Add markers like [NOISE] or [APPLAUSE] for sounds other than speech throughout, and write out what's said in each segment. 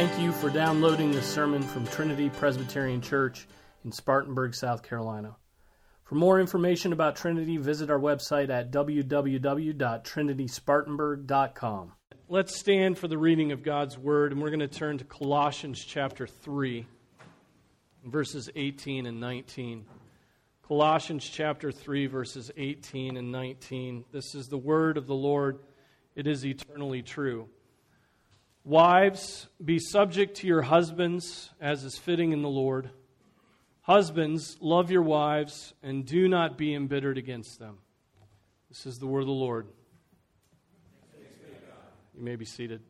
Thank you for downloading this sermon from Trinity Presbyterian Church in Spartanburg, South Carolina. For more information about Trinity, visit our website at www.trinityspartanburg.com. Let's stand for the reading of God's Word, and we're going to turn to Colossians chapter 3, verses 18 and 19. Colossians chapter 3, verses 18 and 19. This is the Word of the Lord, it is eternally true. Wives, be subject to your husbands as is fitting in the Lord. Husbands, love your wives and do not be embittered against them. This is the word of the Lord. You may be seated.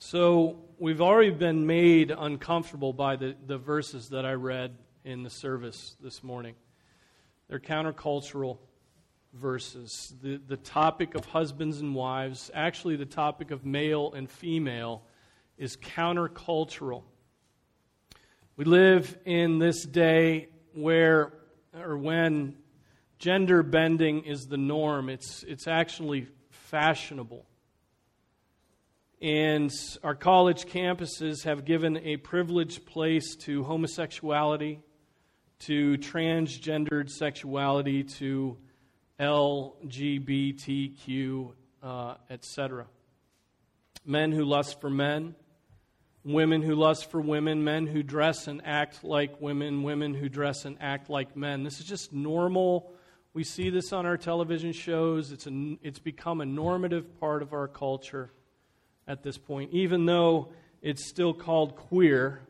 So, we've already been made uncomfortable by the, the verses that I read in the service this morning. They're countercultural verses. The, the topic of husbands and wives, actually, the topic of male and female, is countercultural. We live in this day where, or when, gender bending is the norm. It's, it's actually fashionable. And our college campuses have given a privileged place to homosexuality, to transgendered sexuality, to LGBTQ, uh, etc. Men who lust for men, women who lust for women, men who dress and act like women, women who dress and act like men. This is just normal. We see this on our television shows. It's, a, it's become a normative part of our culture at this point. Even though it's still called queer,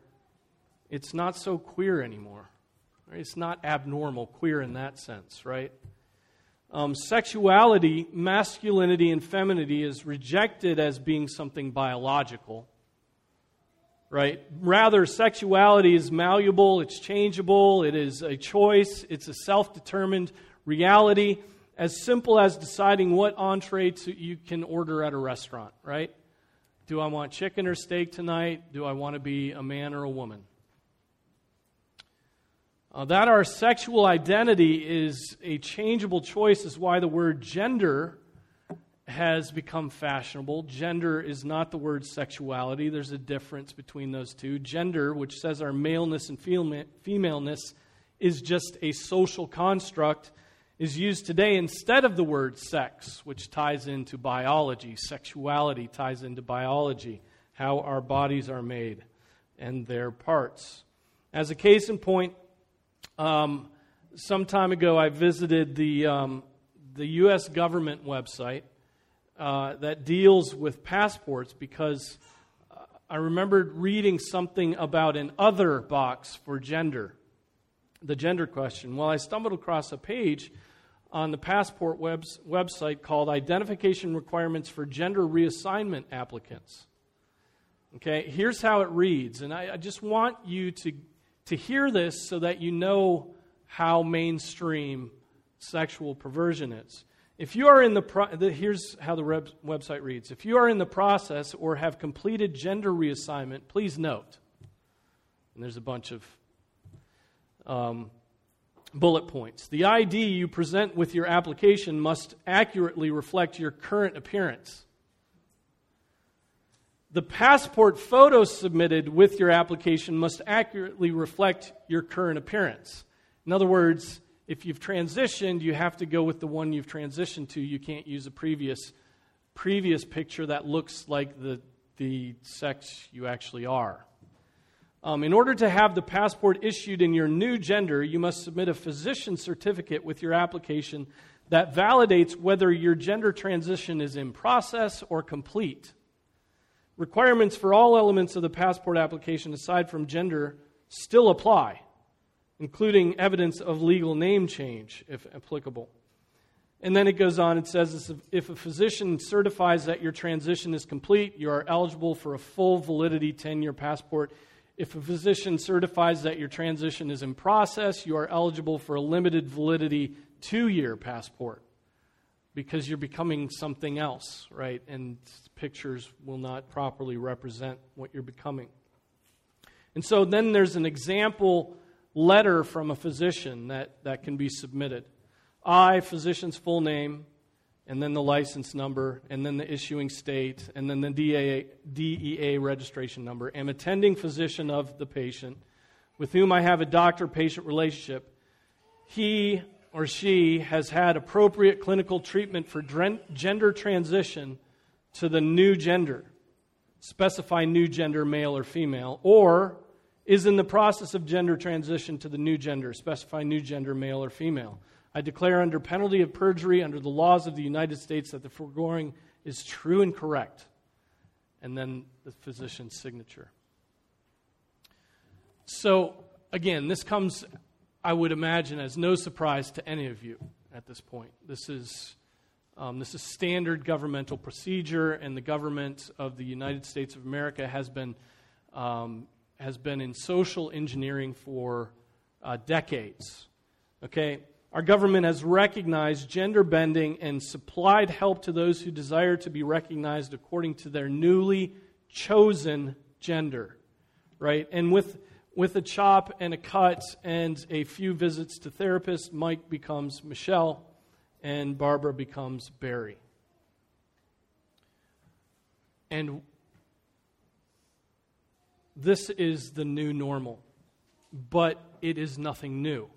it's not so queer anymore. It's not abnormal, queer in that sense, right? Um, sexuality, masculinity, and femininity is rejected as being something biological. Right? Rather, sexuality is malleable, it's changeable, it is a choice, it's a self determined reality, as simple as deciding what entree to, you can order at a restaurant, right? Do I want chicken or steak tonight? Do I want to be a man or a woman? Uh, that our sexual identity is a changeable choice is why the word gender has become fashionable. Gender is not the word sexuality, there's a difference between those two. Gender, which says our maleness and femaleness, is just a social construct, is used today instead of the word sex, which ties into biology. Sexuality ties into biology, how our bodies are made and their parts. As a case in point, um, some time ago, I visited the, um, the U.S. government website uh, that deals with passports because uh, I remembered reading something about an other box for gender, the gender question. Well, I stumbled across a page on the passport webs- website called Identification Requirements for Gender Reassignment Applicants. Okay, here's how it reads, and I, I just want you to to hear this so that you know how mainstream sexual perversion is. If you are in the, pro- the here's how the website reads. If you are in the process or have completed gender reassignment, please note. And there's a bunch of um, bullet points. The ID you present with your application must accurately reflect your current appearance. The passport photo submitted with your application must accurately reflect your current appearance. In other words, if you've transitioned, you have to go with the one you've transitioned to. You can't use a previous previous picture that looks like the, the sex you actually are. Um, in order to have the passport issued in your new gender, you must submit a physician certificate with your application that validates whether your gender transition is in process or complete. Requirements for all elements of the passport application, aside from gender, still apply, including evidence of legal name change, if applicable. And then it goes on, it says if a physician certifies that your transition is complete, you are eligible for a full validity 10 year passport. If a physician certifies that your transition is in process, you are eligible for a limited validity two year passport because you're becoming something else, right? And pictures will not properly represent what you're becoming. And so then there's an example letter from a physician that, that can be submitted. I, physician's full name, and then the license number, and then the issuing state, and then the DEA, DEA registration number, am attending physician of the patient with whom I have a doctor patient relationship, he or she has had appropriate clinical treatment for gender transition to the new gender, specify new gender, male or female, or is in the process of gender transition to the new gender, specify new gender, male or female. I declare under penalty of perjury under the laws of the United States that the foregoing is true and correct. And then the physician's signature. So, again, this comes, I would imagine, as no surprise to any of you at this point. This is, um, this is standard governmental procedure, and the government of the United States of America has been, um, has been in social engineering for uh, decades. Okay? Our government has recognized gender bending and supplied help to those who desire to be recognized according to their newly chosen gender. Right? And with, with a chop and a cut and a few visits to therapists, Mike becomes Michelle and Barbara becomes Barry. And this is the new normal, but it is nothing new.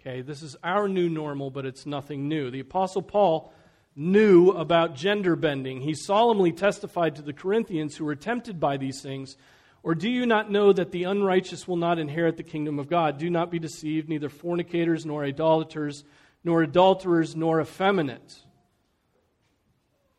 Okay, this is our new normal, but it's nothing new. The Apostle Paul knew about gender bending. He solemnly testified to the Corinthians who were tempted by these things. Or do you not know that the unrighteous will not inherit the kingdom of God? Do not be deceived, neither fornicators, nor idolaters, nor adulterers, nor effeminate,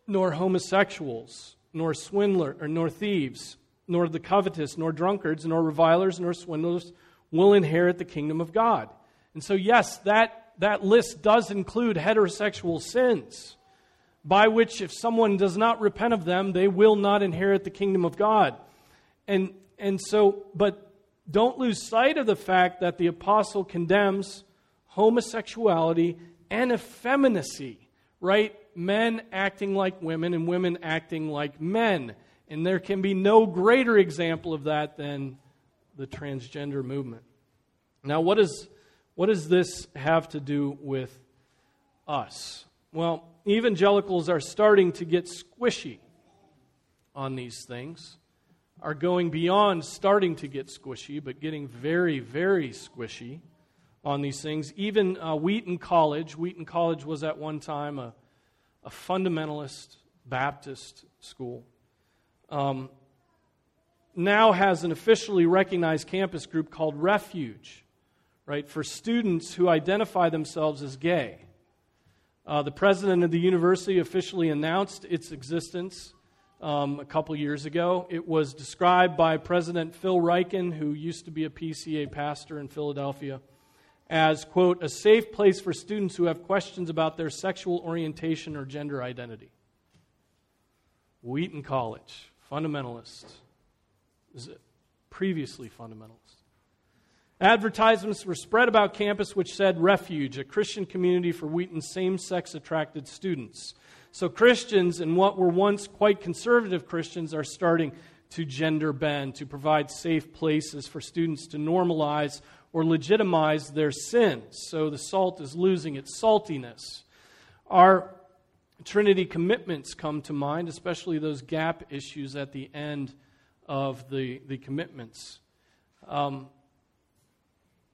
nor homosexuals, nor swindler, or nor thieves, nor the covetous, nor drunkards, nor revilers, nor swindlers will inherit the kingdom of God. And so, yes, that, that list does include heterosexual sins, by which, if someone does not repent of them, they will not inherit the kingdom of God. And, and so, but don't lose sight of the fact that the apostle condemns homosexuality and effeminacy, right? Men acting like women and women acting like men. And there can be no greater example of that than the transgender movement. Now, what is what does this have to do with us? Well, evangelicals are starting to get squishy on these things, are going beyond starting to get squishy, but getting very, very squishy on these things. Even uh, Wheaton College, Wheaton College was at one time a, a fundamentalist Baptist school, um, now has an officially recognized campus group called Refuge right, for students who identify themselves as gay. Uh, the president of the university officially announced its existence um, a couple years ago. It was described by President Phil Ryken, who used to be a PCA pastor in Philadelphia, as, quote, a safe place for students who have questions about their sexual orientation or gender identity. Wheaton College, fundamentalist, previously fundamentalist. Advertisements were spread about campus which said Refuge, a Christian community for Wheaton same sex attracted students. So Christians and what were once quite conservative Christians are starting to gender bend, to provide safe places for students to normalize or legitimize their sins. So the salt is losing its saltiness. Our Trinity commitments come to mind, especially those gap issues at the end of the, the commitments. Um,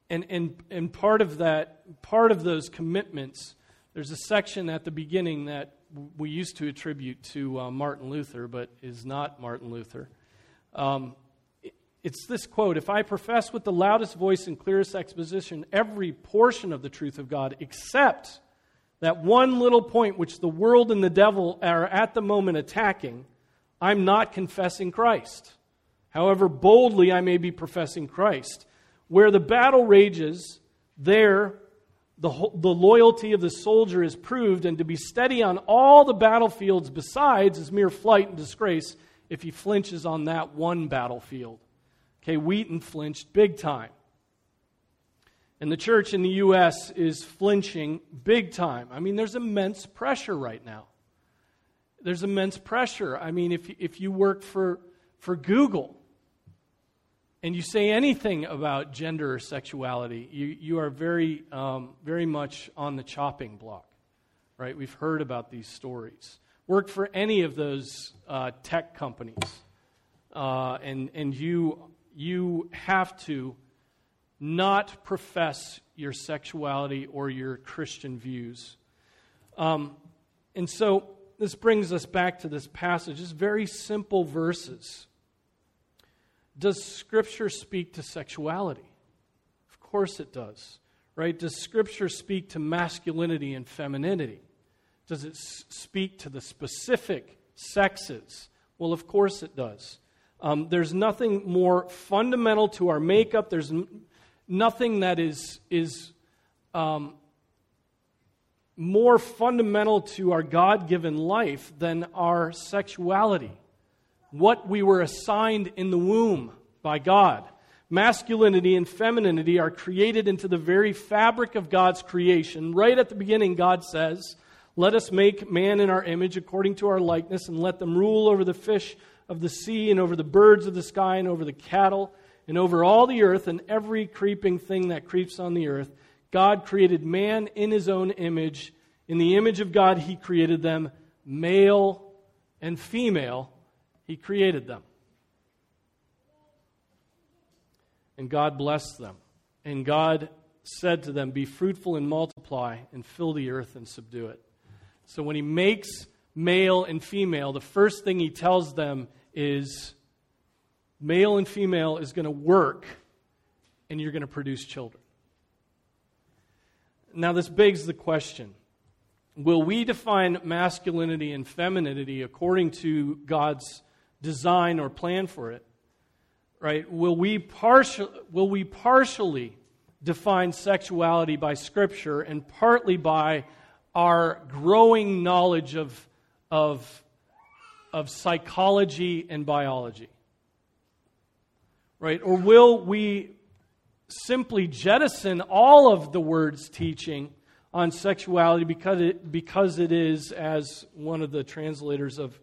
and, and, and part of that, part of those commitments, there's a section at the beginning that we used to attribute to uh, Martin Luther, but is not Martin Luther. Um, it's this quote If I profess with the loudest voice and clearest exposition every portion of the truth of God, except that one little point which the world and the devil are at the moment attacking, I'm not confessing Christ. However boldly I may be professing Christ. Where the battle rages, there the, the loyalty of the soldier is proved, and to be steady on all the battlefields besides is mere flight and disgrace if he flinches on that one battlefield. Okay, Wheaton flinched big time. And the church in the U.S. is flinching big time. I mean, there's immense pressure right now. There's immense pressure. I mean, if, if you work for, for Google, and you say anything about gender or sexuality, you, you are very, um, very much on the chopping block, right? We've heard about these stories. Work for any of those uh, tech companies, uh, and, and you, you have to not profess your sexuality or your Christian views. Um, and so this brings us back to this passage. Just very simple verses. Does Scripture speak to sexuality? Of course it does. Right? Does Scripture speak to masculinity and femininity? Does it speak to the specific sexes? Well, of course it does. Um, there's nothing more fundamental to our makeup. There's nothing that is, is um, more fundamental to our God given life than our sexuality. What we were assigned in the womb by God. Masculinity and femininity are created into the very fabric of God's creation. Right at the beginning, God says, Let us make man in our image according to our likeness, and let them rule over the fish of the sea, and over the birds of the sky, and over the cattle, and over all the earth, and every creeping thing that creeps on the earth. God created man in his own image. In the image of God, he created them, male and female, he created them. And God blessed them. And God said to them, Be fruitful and multiply, and fill the earth and subdue it. So when he makes male and female, the first thing he tells them is male and female is going to work, and you're going to produce children. Now, this begs the question Will we define masculinity and femininity according to God's design or plan for it? right? Will we, partial, will we partially define sexuality by Scripture and partly by our growing knowledge of, of, of psychology and biology? Right? Or will we simply jettison all of the word's teaching on sexuality because it, because it is, as one of the translators of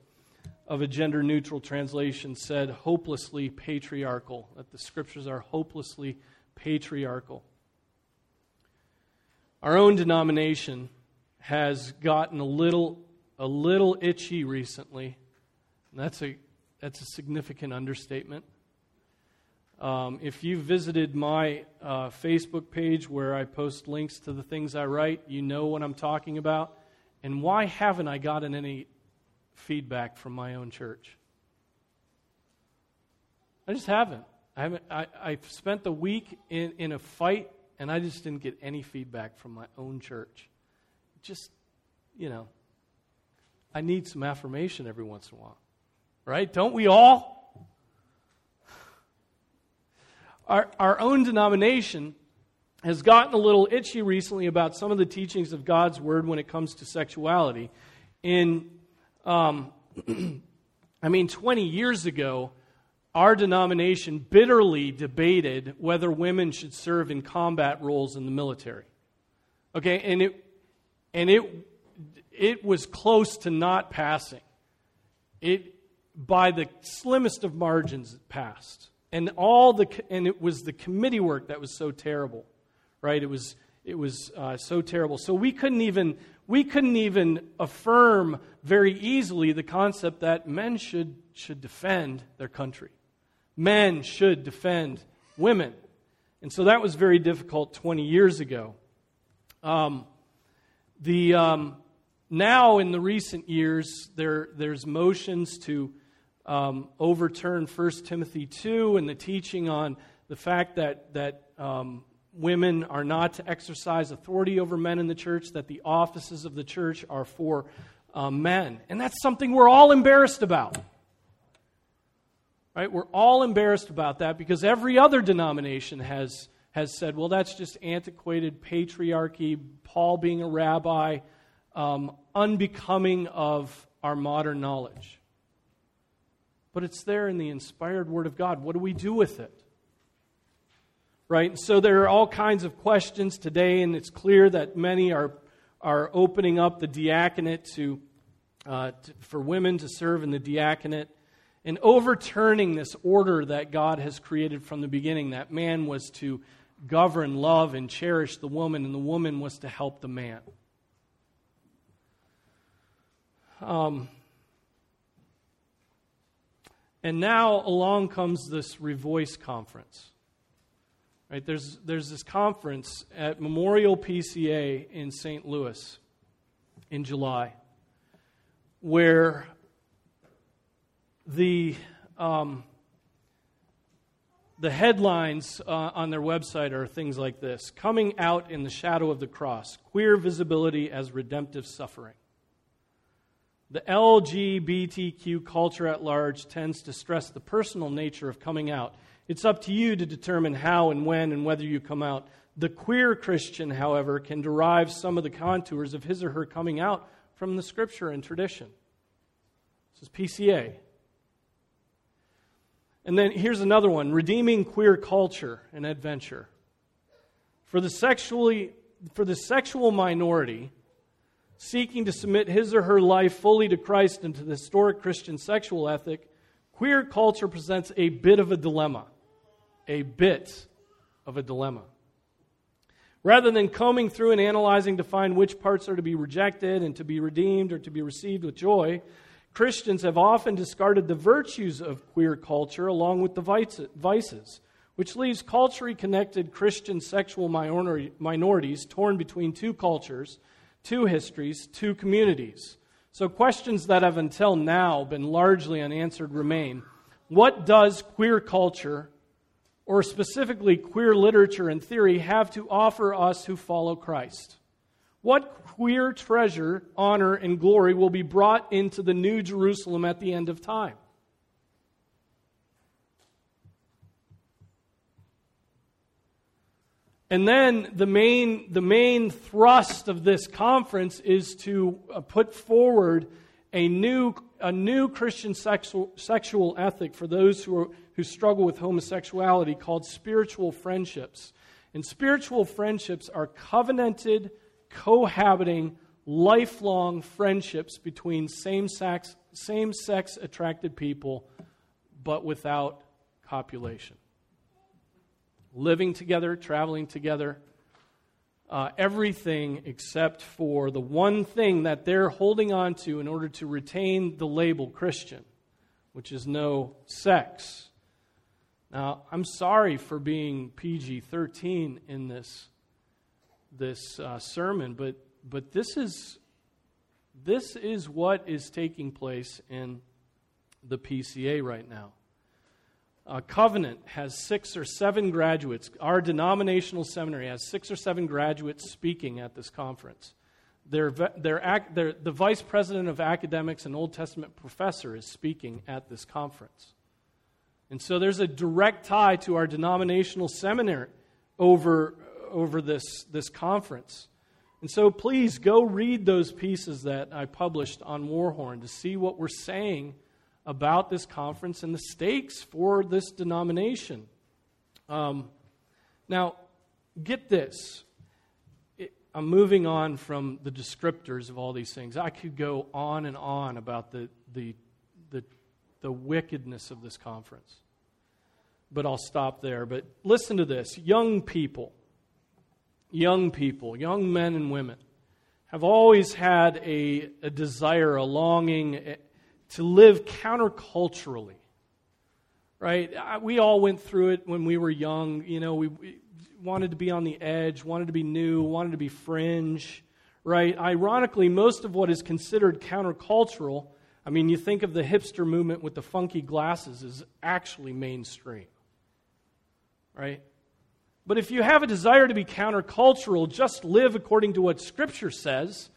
of a gender neutral translation said hopelessly patriarchal, that the scriptures are hopelessly patriarchal. Our own denomination has gotten a little, a little itchy recently. And that's a, that's a significant understatement. Um, if you visited my uh, Facebook page where I post links to the things I write, you know what I'm talking about. And why haven't I gotten any feedback from my own church. I just haven't. I haven't. I, I spent the week in, in a fight, and I just didn't get any feedback from my own church. Just, you know, I need some affirmation every once in a while, right? Don't we all? Our, our own denomination has gotten a little itchy recently about some of the teachings of God's Word when it comes to sexuality. In um, [CLEARS THROAT] I mean, 20 years ago, our denomination bitterly debated whether women should serve in combat roles in the military. Okay, and it and it it was close to not passing. It by the slimmest of margins it passed. And all the and it was the committee work that was so terrible. Right? It was it was uh, so terrible. So we couldn't even we couldn't even affirm very easily the concept that men should, should defend their country. Men should defend women. And so that was very difficult 20 years ago. Um, the, um, now, in the recent years, there, there's motions to um, overturn 1 Timothy 2 and the teaching on the fact that, that um, women are not to exercise authority over men in the church, that the offices of the church are for uh, men. And that's something we're all embarrassed about. Right? We're all embarrassed about that because every other denomination has, has said, well, that's just antiquated patriarchy, Paul being a rabbi, um, unbecoming of our modern knowledge. But it's there in the inspired Word of God. What do we do with it? Right? So there are all kinds of questions today, and it's clear that many are, are opening up the diaconate to, uh, to, for women to serve in the diaconate and overturning this order that God has created from the beginning that man was to govern, love, and cherish the woman, and the woman was to help the man. Um, and now along comes this Revoice conference. Right, there's, there's this conference at Memorial PCA in St. Louis in July where the, um, the headlines uh, on their website are things like this Coming out in the shadow of the cross, queer visibility as redemptive suffering. The LGBTQ culture at large tends to stress the personal nature of coming out. It's up to you to determine how and when and whether you come out. The queer Christian, however, can derive some of the contours of his or her coming out from the scripture and tradition. This is PCA. And then here's another one redeeming queer culture and adventure. For the sexually for the sexual minority, seeking to submit his or her life fully to Christ and to the historic Christian sexual ethic, queer culture presents a bit of a dilemma. A bit of a dilemma. Rather than combing through and analyzing to find which parts are to be rejected and to be redeemed or to be received with joy, Christians have often discarded the virtues of queer culture along with the vices, which leaves culturally connected Christian sexual minorities torn between two cultures two histories, two communities. So, questions that have until now been largely unanswered remain. What does queer culture, or specifically queer literature and theory, have to offer us who follow Christ? What queer treasure, honor, and glory will be brought into the new Jerusalem at the end of time? And then the main, the main thrust of this conference is to uh, put forward a new, a new Christian sexual, sexual ethic for those who, are, who struggle with homosexuality called spiritual friendships. And spiritual friendships are covenanted, cohabiting, lifelong friendships between same sex, same sex attracted people, but without copulation living together, traveling together, uh, everything except for the one thing that they're holding on to in order to retain the label Christian, which is no sex. Now, I'm sorry for being PG 13 in this, this uh, sermon, but, but this, is, this is what is taking place in the PCA right now uh, Covenant has six or seven graduates. Our denominational seminary has six or seven graduates speaking at this conference. The vice president of academics and Old Testament professor is speaking at this conference. And so there's a direct tie to our denominational seminary over, over this, this conference. And so please go read those pieces that I published on Warhorn to see what we're saying about this conference and the stakes for this denomination. Um, now, get this. It, I'm moving on from the descriptors of all these things. I could go on and on about the, the, the, the wickedness of this conference, but I'll stop there. But listen to this young people, young people, young men and women have always had a, a desire, a longing, to live counterculturally. Right? We all went through it when we were young. You know, we, we wanted to be on the edge, wanted to be new, wanted to be fringe. Right? Ironically, most of what is considered countercultural, I mean, you think of the hipster movement with the funky glasses, is actually mainstream. Right? But if you have a desire to be countercultural, just live according to what Scripture says,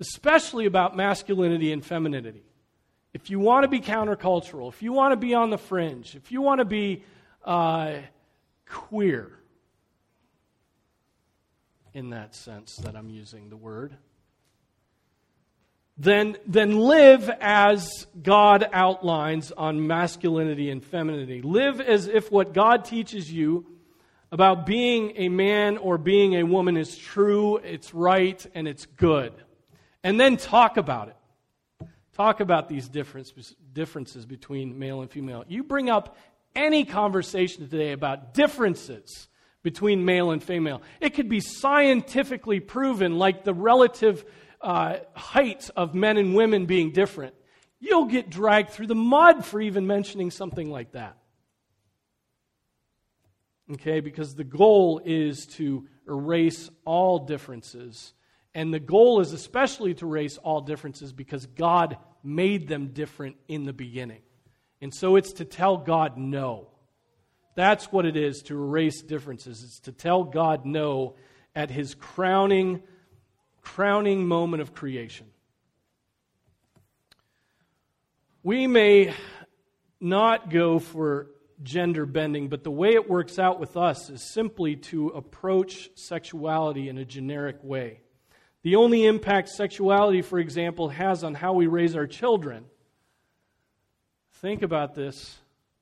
especially about masculinity and femininity if you want to be countercultural, if you want to be on the fringe, if you want to be uh, queer, in that sense that I'm using the word, then, then live as God outlines on masculinity and femininity. Live as if what God teaches you about being a man or being a woman is true, it's right, and it's good. And then talk about it talk about these differences between male and female. You bring up any conversation today about differences between male and female. It could be scientifically proven, like the relative uh, height of men and women being different, you'll get dragged through the mud for even mentioning something like that. Okay, because the goal is to erase all differences. And the goal is especially to erase all differences because God made them different in the beginning. And so it's to tell God no. That's what it is to erase differences. It's to tell God no at his crowning crowning moment of creation. We may not go for gender bending, but the way it works out with us is simply to approach sexuality in a generic way. The only impact sexuality, for example, has on how we raise our children. Think about this.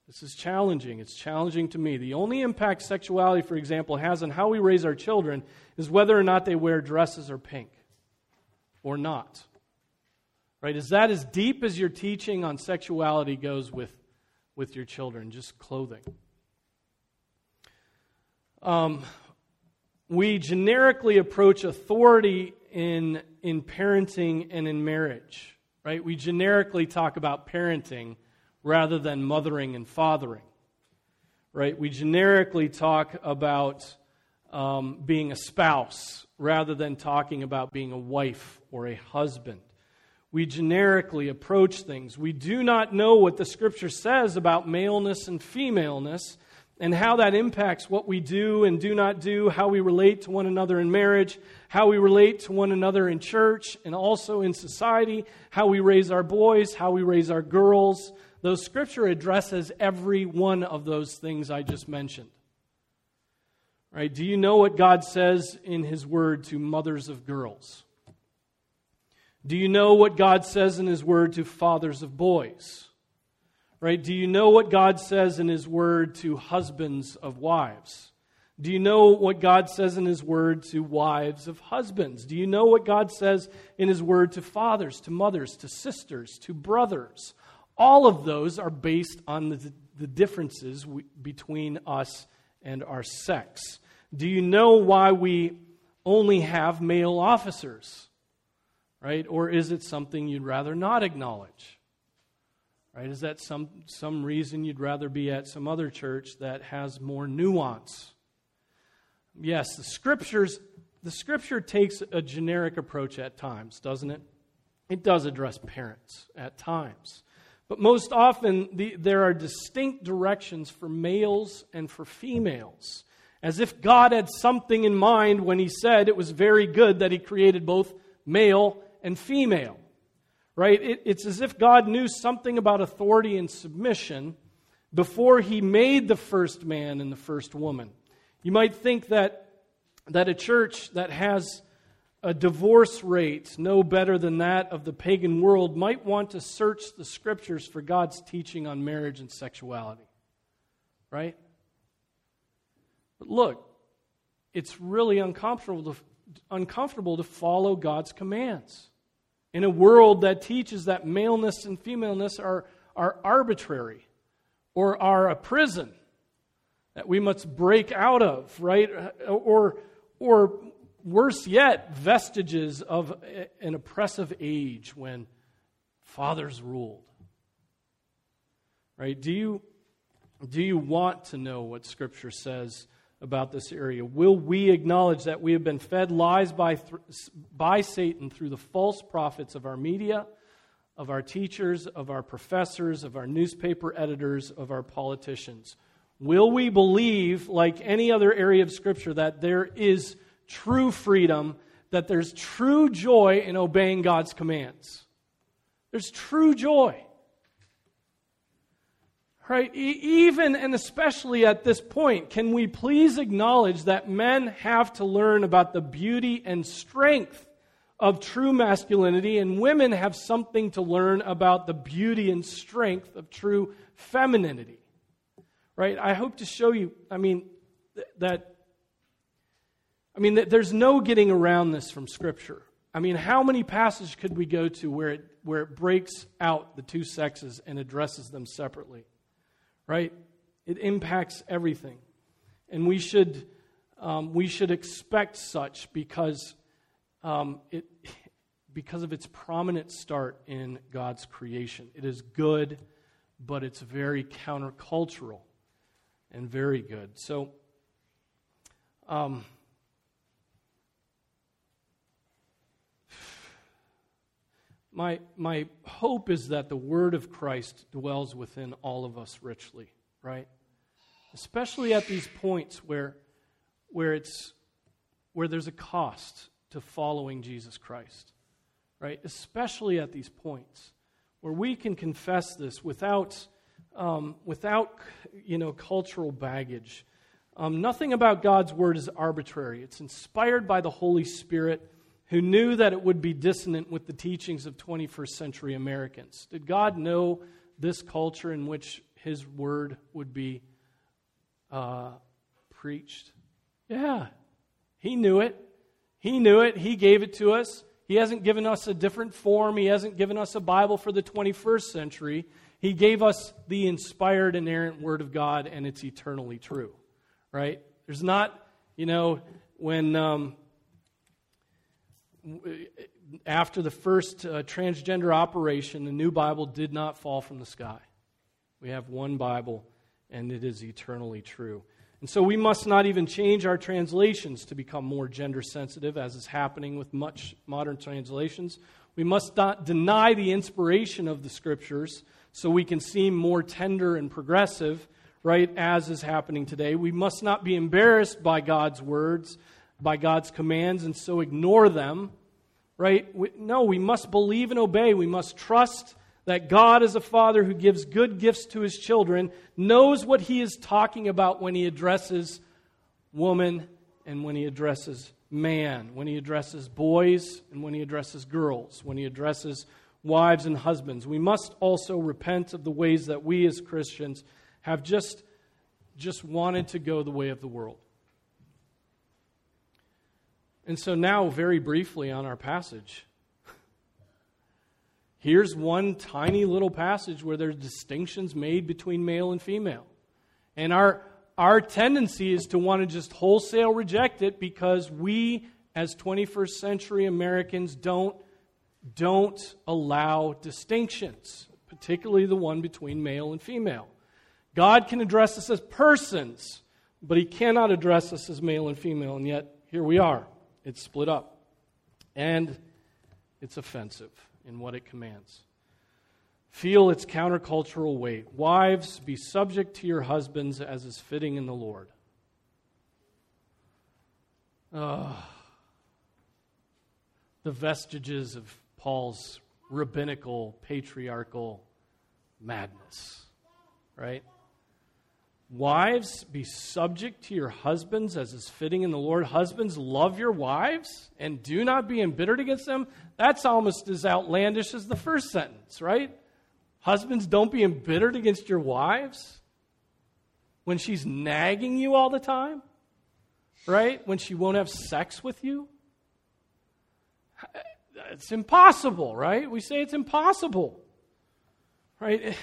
This is challenging. It's challenging to me. The only impact sexuality, for example, has on how we raise our children is whether or not they wear dresses or pink or not. Right? Is that as deep as your teaching on sexuality goes with with your children, just clothing. Um, we generically approach authority in, in parenting and in marriage, right? We generically talk about parenting rather than mothering and fathering, right? We generically talk about um, being a spouse rather than talking about being a wife or a husband we generically approach things. We do not know what the scripture says about maleness and femaleness and how that impacts what we do and do not do, how we relate to one another in marriage, how we relate to one another in church and also in society, how we raise our boys, how we raise our girls. Those scripture addresses every one of those things I just mentioned. Right? Do you know what God says in his word to mothers of girls? Do you know what God says in His Word to fathers of boys? Right? Do you know what God says in His Word to husbands of wives? Do you know what God says in His Word to wives of husbands? Do you know what God says in His Word to fathers, to mothers, to sisters, to brothers? All of those are based on the, the differences we, between us and our sex. Do you know why we only have male officers? right? Or is it something you'd rather not acknowledge? Right? Is that some, some reason you'd rather be at some other church that has more nuance? Yes, the scriptures the scripture takes a generic approach at times, doesn't it? It does address parents at times. But most often, the, there are distinct directions for males and for females. As if God had something in mind when He said it was very good that He created both male and female, right? It, it's as if God knew something about authority and submission before he made the first man and the first woman. You might think that, that a church that has a divorce rate no better than that of the pagan world might want to search the scriptures for God's teaching on marriage and sexuality. Right? But look, it's really uncomfortable to, uncomfortable to follow God's commands in a world that teaches that maleness and femaleness are, are arbitrary or are a prison that we must break out of, right? Or, or worse yet, vestiges of an oppressive age when fathers ruled. Right? Do you, do you want to know what Scripture says about this area? Will we acknowledge that we have been fed lies by, th- by Satan through the false prophets of our media, of our teachers, of our professors, of our newspaper editors, of our politicians? Will we believe, like any other area of Scripture, that there is true freedom, that there's true joy in obeying God's commands? There's true joy. Right? even and especially at this point, can we please acknowledge that men have to learn about the beauty and strength of true masculinity, and women have something to learn about the beauty and strength of true femininity? Right? I hope to show you, I mean, that. I mean, there's no getting around this from Scripture. I mean, how many passages could we go to where it, where it breaks out the two sexes and addresses them separately? Right? It impacts everything. And we should, um, we should expect such because um, it, [LAUGHS] because of its prominent start in God's creation. It is good, but it's very countercultural and very good. So, um, my, my hope is that the word of Christ dwells within all of us richly, right? Especially at these points where, where, it's, where there's a cost to following Jesus Christ, right? Especially at these points where we can confess this without, um, without you know, cultural baggage. Um, nothing about God's word is arbitrary. It's inspired by the Holy Spirit who knew that it would be dissonant with the teachings of 21st century Americans. Did God know this culture in which his word would be uh, preached? Yeah, he knew it. He knew it. He gave it to us. He hasn't given us a different form. He hasn't given us a Bible for the 21st century. He gave us the inspired, inerrant Word of God, and it's eternally true. Right? There's not, you know, when um, after the first uh, transgender operation, the new Bible did not fall from the sky. We have one Bible, and it is eternally true. And so we must not even change our translations to become more gender sensitive, as is happening with much modern translations. We must not deny the inspiration of the scriptures so we can seem more tender and progressive, right, as is happening today. We must not be embarrassed by God's words, by God's commands, and so ignore them, right? We, no, we must believe and obey. We must trust that God is a father who gives good gifts to his children, knows what he is talking about when he addresses woman and when he addresses man, when he addresses boys and when he addresses girls, when he addresses wives and husbands. We must also repent of the ways that we as Christians have just, just wanted to go the way of the world. And so, now, very briefly on our passage, Here's one tiny little passage where there's distinctions made between male and female. And our, our tendency is to want to just wholesale reject it because we, as 21st century Americans, don't, don't allow distinctions, particularly the one between male and female. God can address us as persons, but He cannot address us as male and female, and yet here we are. It's split up. And it's offensive in what it commands. Feel its countercultural weight. Wives, be subject to your husbands as is fitting in the Lord. Uh, the vestiges of Paul's rabbinical, patriarchal madness, right? Wives, be subject to your husbands as is fitting in the Lord. Husbands, love your wives and do not be embittered against them. That's almost as outlandish as the first sentence, right? Husbands, don't be embittered against your wives when she's nagging you all the time, right? When she won't have sex with you. It's impossible, right? We say it's impossible, right?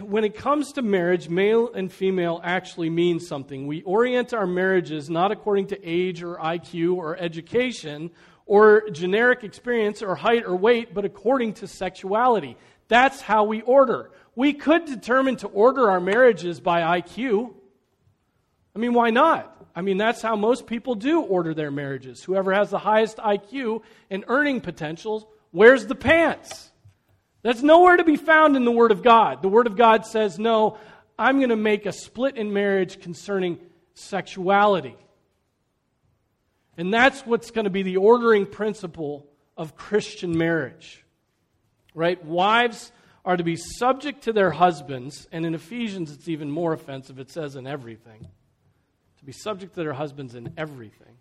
When it comes to marriage, male and female actually mean something. We orient our marriages not according to age or IQ or education or generic experience or height or weight, but according to sexuality. That's how we order. We could determine to order our marriages by IQ. I mean, why not? I mean, that's how most people do order their marriages. Whoever has the highest IQ and earning potentials wears the pants. That's nowhere to be found in the Word of God. The Word of God says, no, I'm going to make a split in marriage concerning sexuality. And that's what's going to be the ordering principle of Christian marriage. Right? Wives are to be subject to their husbands, and in Ephesians it's even more offensive. It says in everything. To be subject to their husbands in everything.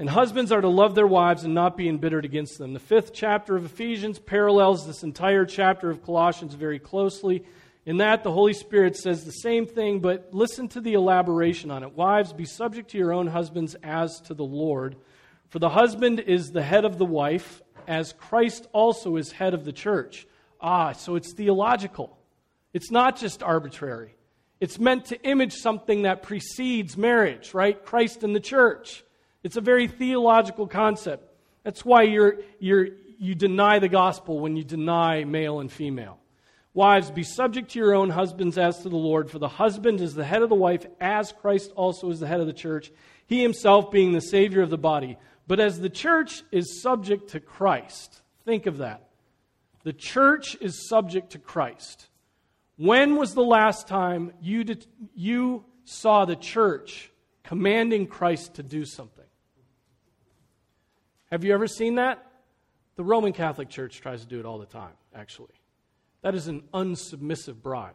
And husbands are to love their wives and not be embittered against them. The fifth chapter of Ephesians parallels this entire chapter of Colossians very closely. In that, the Holy Spirit says the same thing, but listen to the elaboration on it. Wives, be subject to your own husbands as to the Lord. For the husband is the head of the wife, as Christ also is head of the church. Ah, so it's theological. It's not just arbitrary. It's meant to image something that precedes marriage, right? Christ and the church. It's a very theological concept. That's why you're, you're, you deny the gospel when you deny male and female. Wives, be subject to your own husbands as to the Lord, for the husband is the head of the wife, as Christ also is the head of the church, he himself being the Savior of the body. But as the church is subject to Christ, think of that. The church is subject to Christ. When was the last time you, did, you saw the church commanding Christ to do something? Have you ever seen that? The Roman Catholic Church tries to do it all the time, actually. That is an unsubmissive bride,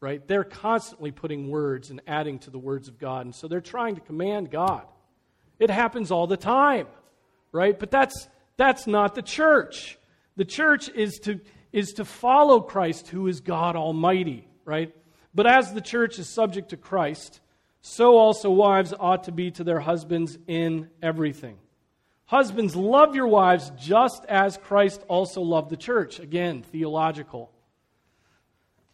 right? They're constantly putting words and adding to the words of God, and so they're trying to command God. It happens all the time, right? But that's, that's not the church. The church is to, is to follow Christ, who is God Almighty, right? But as the church is subject to Christ, so also wives ought to be to their husbands in everything. Husbands, love your wives just as Christ also loved the church. Again, theological.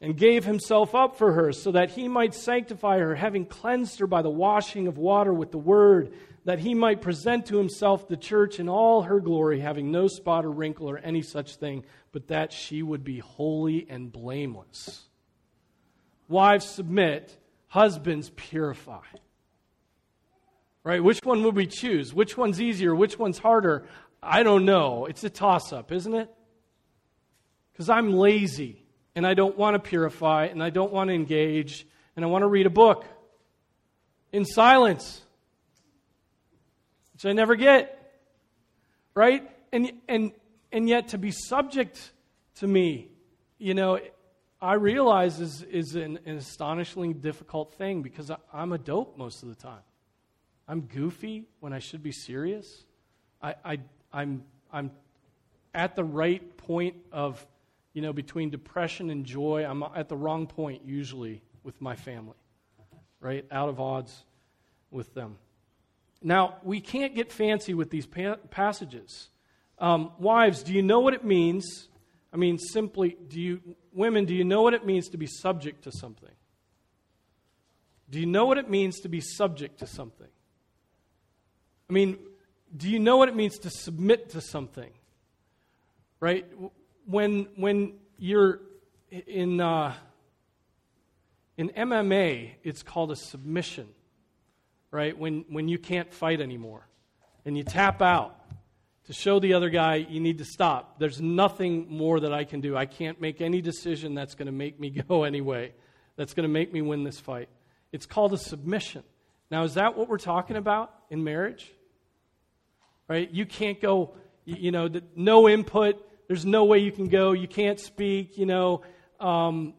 And gave himself up for her so that he might sanctify her, having cleansed her by the washing of water with the word, that he might present to himself the church in all her glory, having no spot or wrinkle or any such thing, but that she would be holy and blameless. Wives, submit. Husbands, purify. Right? Which one would we choose? Which one's easier? Which one's harder? I don't know. It's a toss up, isn't it? Because I'm lazy and I don't want to purify and I don't want to engage and I want to read a book in silence, which I never get. Right? And, and, and yet to be subject to me, you know, I realize is, is an, an astonishingly difficult thing because I, I'm a dope most of the time. I'm goofy when I should be serious. I, I, I'm, I'm at the right point of, you know, between depression and joy. I'm at the wrong point usually with my family, right? Out of odds with them. Now, we can't get fancy with these pa- passages. Um, wives, do you know what it means? I mean, simply, do you, women, do you know what it means to be subject to something? Do you know what it means to be subject to something? I mean, do you know what it means to submit to something? Right? When, when you're in, uh, in MMA, it's called a submission, right? When, when you can't fight anymore and you tap out to show the other guy you need to stop. There's nothing more that I can do. I can't make any decision that's going to make me [LAUGHS] go anyway, that's going to make me win this fight. It's called a submission. Now, is that what we're talking about in marriage? Right? You can't go, you know, no input. There's no way you can go. You can't speak. You know, um,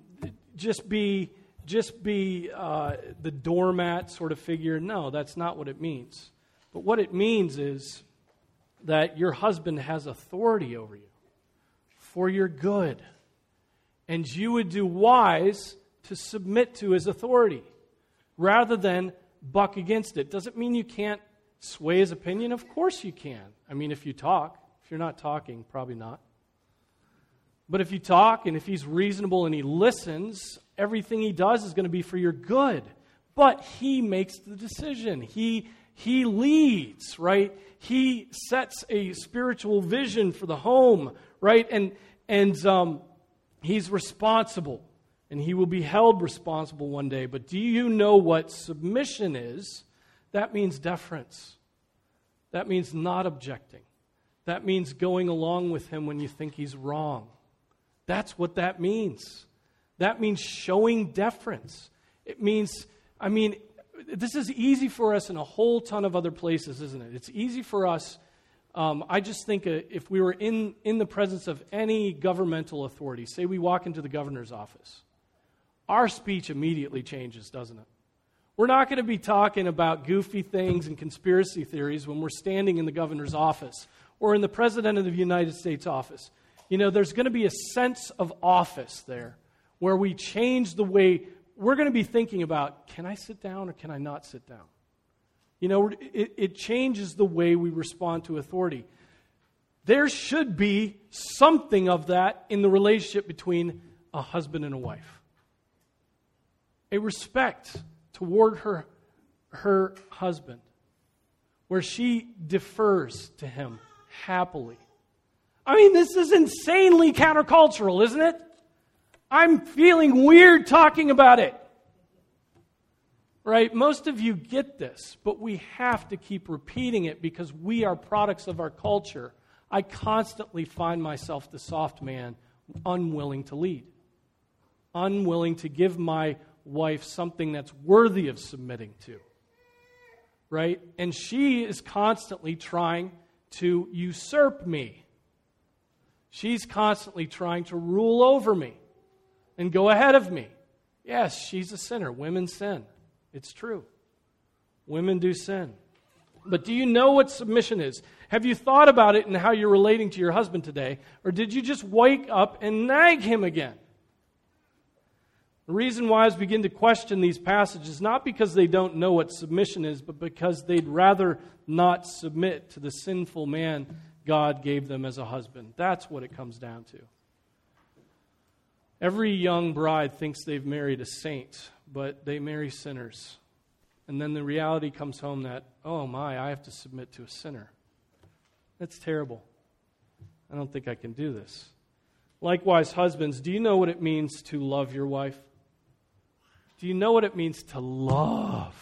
just be just be uh, the doormat sort of figure. No, that's not what it means. But what it means is that your husband has authority over you for your good, and you would do wise to submit to his authority rather than buck against it. Doesn't mean you can't sway his opinion? Of course you can. I mean, if you talk. If you're not talking, probably not. But if you talk and if he's reasonable and he listens, everything he does is going to be for your good. But he makes the decision. He he leads, right? He sets a spiritual vision for the home, right? And and um, he's responsible, and he will be held responsible one day. But do you know what submission is? That means deference. That means not objecting. That means going along with him when you think he's wrong. That's what that means. That means showing deference. It means, I mean, this is easy for us in a whole ton of other places, isn't it? It's easy for us. Um, I just think uh, if we were in, in the presence of any governmental authority, say we walk into the governor's office, our speech immediately changes, doesn't it? We're not going to be talking about goofy things and conspiracy theories when we're standing in the governor's office or in the president of the United States office. You know, there's going to be a sense of office there where we change the way we're going to be thinking about can I sit down or can I not sit down? You know, it, it changes the way we respond to authority. There should be something of that in the relationship between a husband and a wife. A respect toward her, her husband. where she defers to him happily. I mean, this is insanely countercultural, isn't it? I'm feeling weird talking about it. Right? Most of you get this, but we have to keep repeating it because we are products of our culture. I constantly find myself the soft man, unwilling to lead, unwilling to give my wife something that's worthy of submitting to. Right? And she is constantly trying to usurp me. She's constantly trying to rule over me and go ahead of me. Yes, she's a sinner. Women sin. It's true. Women do sin. But do you know what submission is? Have you thought about it and how you're relating to your husband today? Or did you just wake up and nag him again? The reason I begin to question these passages not because they don't know what submission is, but because they'd rather not submit to the sinful man God gave them as a husband. That's what it comes down to. Every young bride thinks they've married a saint, but they marry sinners. And then the reality comes home that, oh my, I have to submit to a sinner. That's terrible. I don't think I can do this. Likewise, husbands, do you know what it means to love your wife? Do you know what it means to love?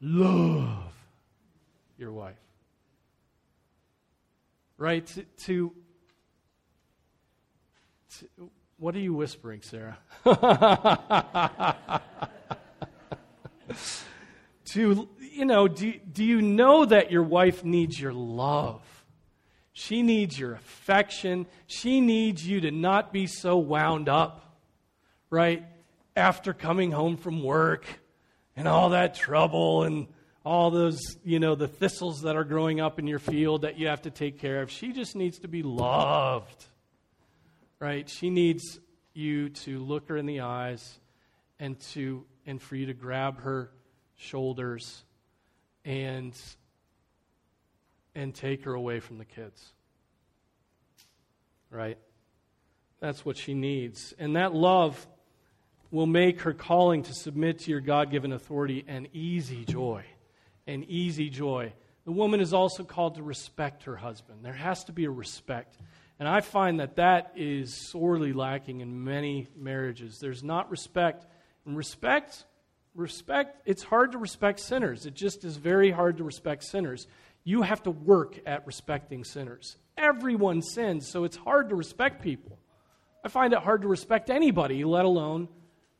Love your wife. Right? To, to, to what are you whispering, Sarah? [LAUGHS] to, you know, do, do you know that your wife needs your love? She needs your affection. She needs you to not be so wound up, right? After coming home from work and all that trouble and all those, you know, the thistles that are growing up in your field that you have to take care of. She just needs to be loved right? She needs you to look her in the eyes and to and for you to grab her shoulders and and take her away from the kids. Right? That's what she needs. And that love will make her calling to submit to your God given authority an easy joy. An easy joy. The woman is also called to respect her husband. There has to be a respect. And I find that that is sorely lacking in many marriages. There's not respect. And respect, respect, it's hard to respect sinners. It just is very hard to respect sinners. You have to work at respecting sinners. Everyone sins, so it's hard to respect people. I find it hard to respect anybody, let alone,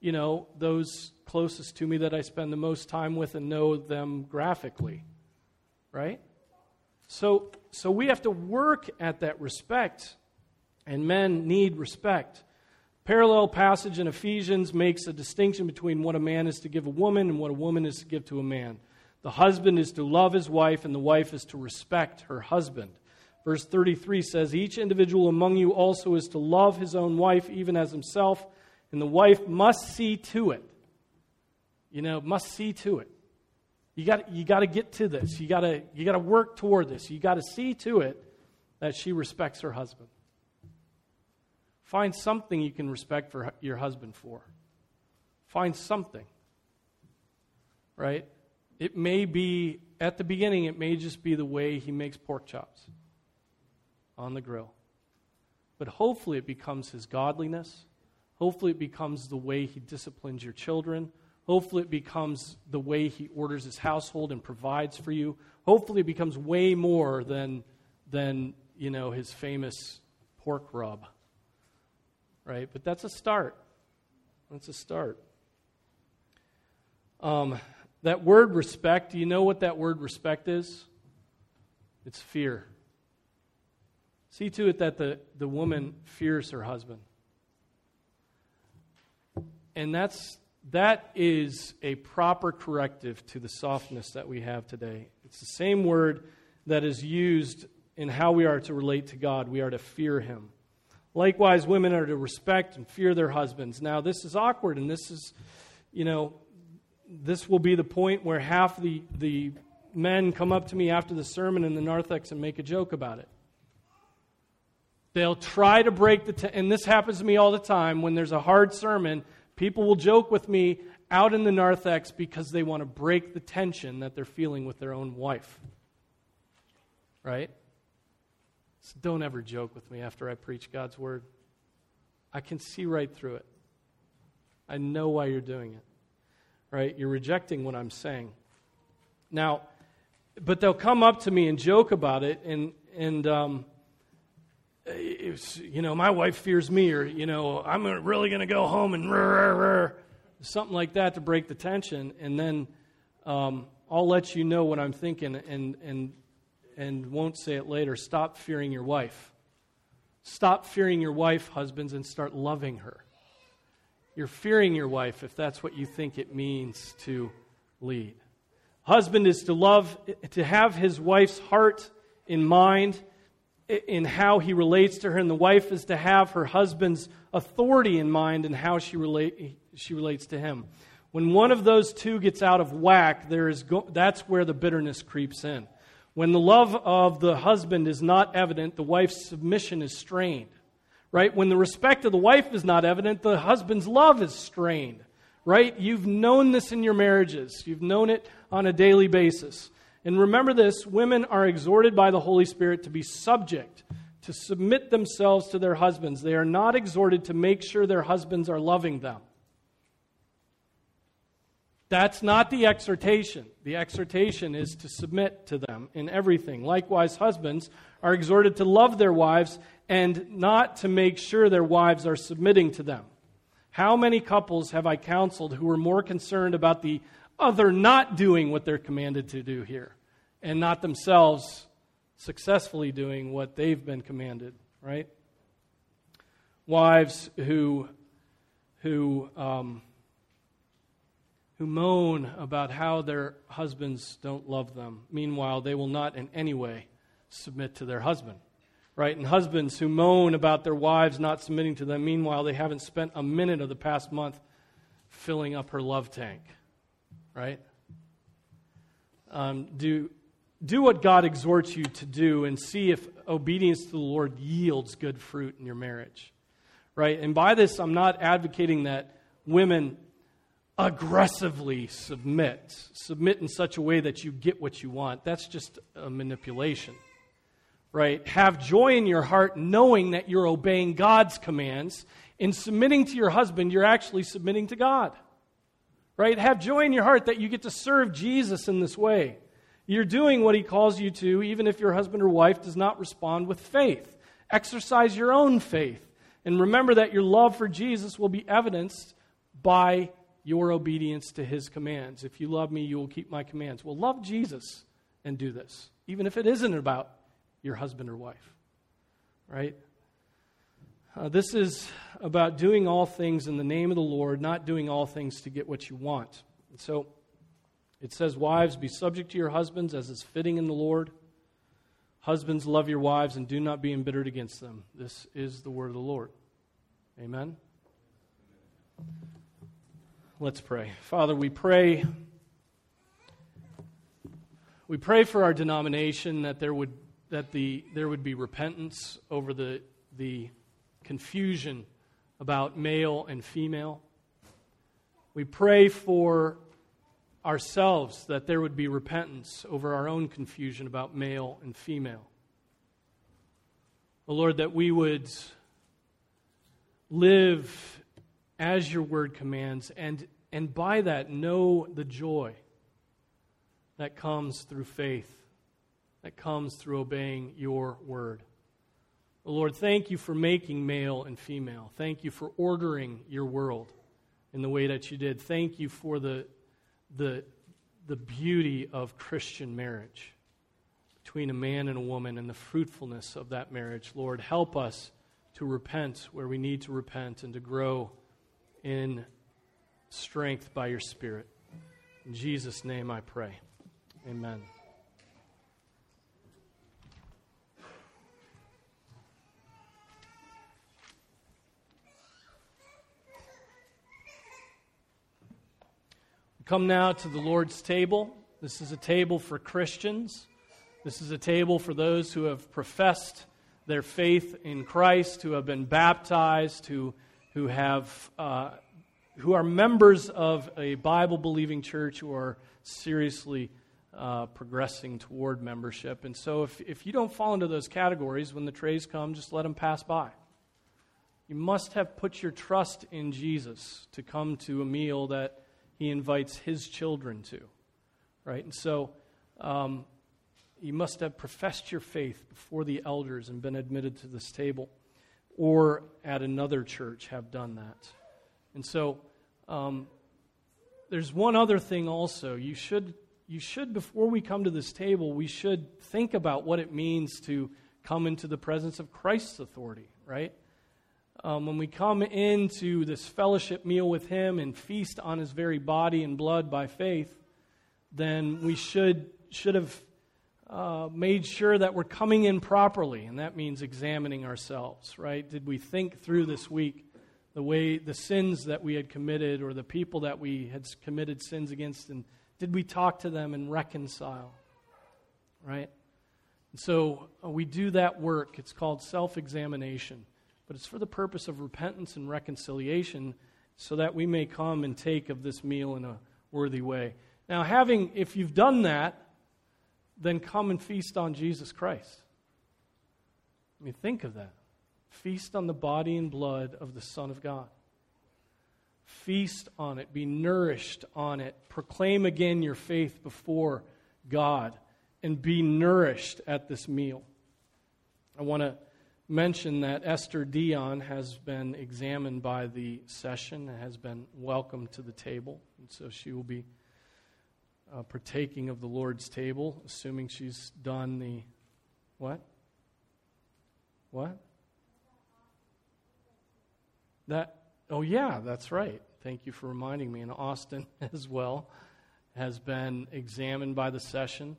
you know, those closest to me that I spend the most time with and know them graphically. Right? So, so we have to work at that respect, and men need respect. Parallel passage in Ephesians makes a distinction between what a man is to give a woman and what a woman is to give to a man. The husband is to love his wife, and the wife is to respect her husband. Verse 33 says, Each individual among you also is to love his own wife, even as himself, and the wife must see to it. You know, must see to it. You got you got to get to this. You got to you got to work toward this. You got to see to it that she respects her husband. Find something you can respect for your husband for. Find something. Right? It may be at the beginning it may just be the way he makes pork chops on the grill. But hopefully it becomes his godliness. Hopefully it becomes the way he disciplines your children Hopefully, it becomes the way he orders his household and provides for you. Hopefully, it becomes way more than, than you know, his famous pork rub. Right? But that's a start. That's a start. Um, that word respect, do you know what that word respect is? It's fear. See to it that the, the woman fears her husband. And that's that is a proper corrective to the softness that we have today. It's the same word that is used in how we are to relate to God. We are to fear Him. Likewise, women are to respect and fear their husbands. Now, this is awkward, and this is, you know, this will be the point where half the, the men come up to me after the sermon in the narthex and make a joke about it. They'll try to break the, t- and this happens to me all the time when there's a hard sermon. People will joke with me out in the narthex because they want to break the tension that they're feeling with their own wife. right? So don't ever joke with me after I preach God's word. I can see right through it. I know why you're doing it, right? You're rejecting what I'm saying. Now, but they'll come up to me and joke about it, and and um, you know, my wife fears me, or you know, I'm really going to go home and rah, rah, rah, something like that to break the tension, and then um, I'll let you know what I'm thinking, and and and won't say it later. Stop fearing your wife. Stop fearing your wife, husbands, and start loving her. You're fearing your wife if that's what you think it means to lead. Husband is to love, to have his wife's heart in mind in how he relates to her, and the wife is to have her husband's authority in mind and how she, relate, she relates to him. When one of those two gets out of whack, there is go- that's where the bitterness creeps in. When the love of the husband is not evident, the wife's submission is strained. Right? When the respect of the wife is not evident, the husband's love is strained. Right? You've known this in your marriages. You've known it on a daily basis. And remember this women are exhorted by the Holy Spirit to be subject, to submit themselves to their husbands. They are not exhorted to make sure their husbands are loving them. That's not the exhortation. The exhortation is to submit to them in everything. Likewise, husbands are exhorted to love their wives and not to make sure their wives are submitting to them. How many couples have I counseled who were more concerned about the other not doing what they're commanded to do here and not themselves successfully doing what they've been commanded, right? Wives who, who, um, who moan about how their husbands don't love them. Meanwhile, they will not in any way submit to their husband. Right? And husbands who moan about their wives not submitting to them. Meanwhile, they haven't spent a minute of the past month filling up her love tank. Right? Um, do, do what God exhorts you to do and see if obedience to the Lord yields good fruit in your marriage. Right? And by this, I'm not advocating that women aggressively submit. Submit in such a way that you get what you want. That's just a manipulation. Right? Have joy in your heart knowing that you're obeying God's commands. In submitting to your husband, you're actually submitting to God. Right? Have joy in your heart that you get to serve Jesus in this way. You're doing what he calls you to, even if your husband or wife does not respond with faith. Exercise your own faith. And remember that your love for Jesus will be evidenced by your obedience to his commands. If you love me, you will keep my commands. Well, love Jesus and do this, even if it isn't about your husband or wife. Right? Uh, this is about doing all things in the name of the Lord, not doing all things to get what you want. So it says, Wives, be subject to your husbands as is fitting in the Lord. Husbands, love your wives and do not be embittered against them. This is the word of the Lord. Amen. Let's pray. Father, we pray. We pray for our denomination that there would, that the, there would be repentance over the, the confusion about male and female. We pray for ourselves that there would be repentance over our own confusion about male and female. Oh Lord, that we would live as your word commands, and, and by that know the joy that comes through faith, that comes through obeying your word. Lord, thank you for making male and female. Thank you for ordering your world in the way that you did. Thank you for the, the, the beauty of Christian marriage between a man and a woman and the fruitfulness of that marriage. Lord, help us to repent where we need to repent and to grow in strength by your Spirit. In Jesus' name I pray. Amen. Come now to the Lord's table. This is a table for Christians. This is a table for those who have professed their faith in Christ, who have been baptized, who who have uh, who are members of a Bible believing church who are seriously uh, progressing toward membership. And so, if, if you don't fall into those categories, when the trays come, just let them pass by. You must have put your trust in Jesus to come to a meal that he invites his children to, right? And so, um, you must have professed your faith before the elders and been admitted to this table, or at another church have done that. And so, um, there's one other thing also. You should you should, before we come to this table, we should think about what it means to come into the presence of Christ's authority, right? Um, when we come into this fellowship meal with Him and feast on His very body and blood by faith, then we should, should have uh, made sure that we're coming in properly, and that means examining ourselves, right? Did we think through this week the way the sins that we had committed or the people that we had committed sins against and did we talk to them and reconcile? Right? And so uh, we do that work. It's called self examination, but it's for the purpose of repentance and reconciliation so that we may come and take of this meal in a worthy way. Now, having, if you've done that, then come and feast on Jesus Christ. I mean, think of that. Feast on the body and blood of the Son of God. Feast on it, be nourished on it. Proclaim again your faith before God and be nourished at this meal. I want to mention that Esther Dion has been examined by the session and has been welcomed to the table. And so she will be uh, partaking of the Lord's table, assuming she's done the what? What? That Oh, yeah, that's right. Thank you for reminding me. And Austin, [LAUGHS] as well, has been examined by the session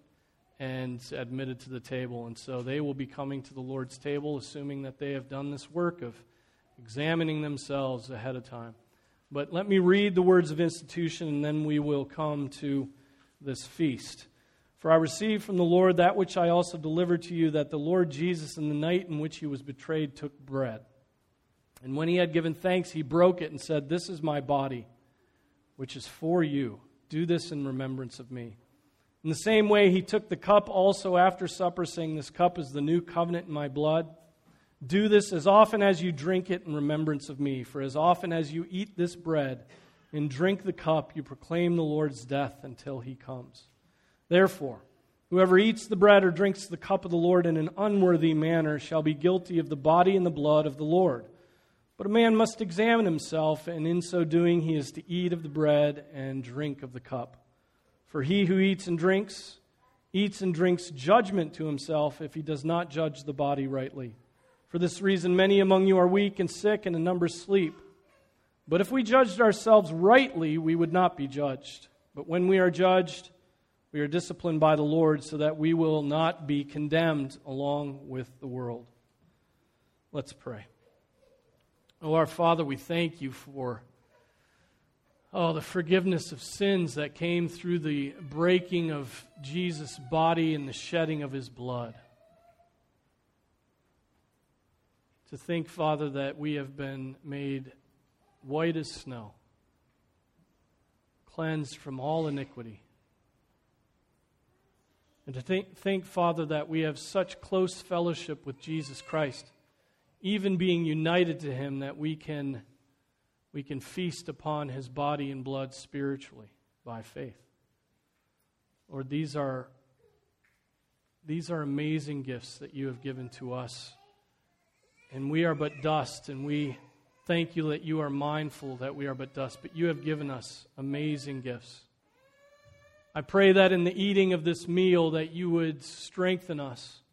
and admitted to the table. And so they will be coming to the Lord's table, assuming that they have done this work of examining themselves ahead of time. But let me read the words of institution, and then we will come to this feast. For I received from the Lord that which I also delivered to you, that the Lord Jesus, in the night in which he was betrayed, took bread. And when he had given thanks, he broke it and said, This is my body, which is for you. Do this in remembrance of me. In the same way, he took the cup also after supper, saying, This cup is the new covenant in my blood. Do this as often as you drink it in remembrance of me. For as often as you eat this bread and drink the cup, you proclaim the Lord's death until he comes. Therefore, whoever eats the bread or drinks the cup of the Lord in an unworthy manner shall be guilty of the body and the blood of the Lord. But a man must examine himself, and in so doing, he is to eat of the bread and drink of the cup. For he who eats and drinks, eats and drinks judgment to himself if he does not judge the body rightly. For this reason, many among you are weak and sick, and a number sleep. But if we judged ourselves rightly, we would not be judged. But when we are judged, we are disciplined by the Lord so that we will not be condemned along with the world. Let's pray. Oh, our Father, we thank you for oh, the forgiveness of sins that came through the breaking of Jesus' body and the shedding of his blood. To think, Father, that we have been made white as snow, cleansed from all iniquity. And to think, think, Father, that we have such close fellowship with Jesus Christ even being united to him that we can we can feast upon his body and blood spiritually by faith. Lord, these are these are amazing gifts that you have given to us. And we are but dust, and we thank you that you are mindful that we are but dust, but you have given us amazing gifts. I pray that in the eating of this meal that you would strengthen us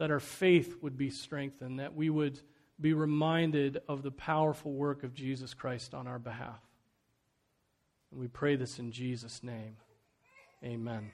that our faith would be strengthened, that we would be reminded of the powerful work of Jesus Christ on our behalf. And we pray this in Jesus' name. Amen.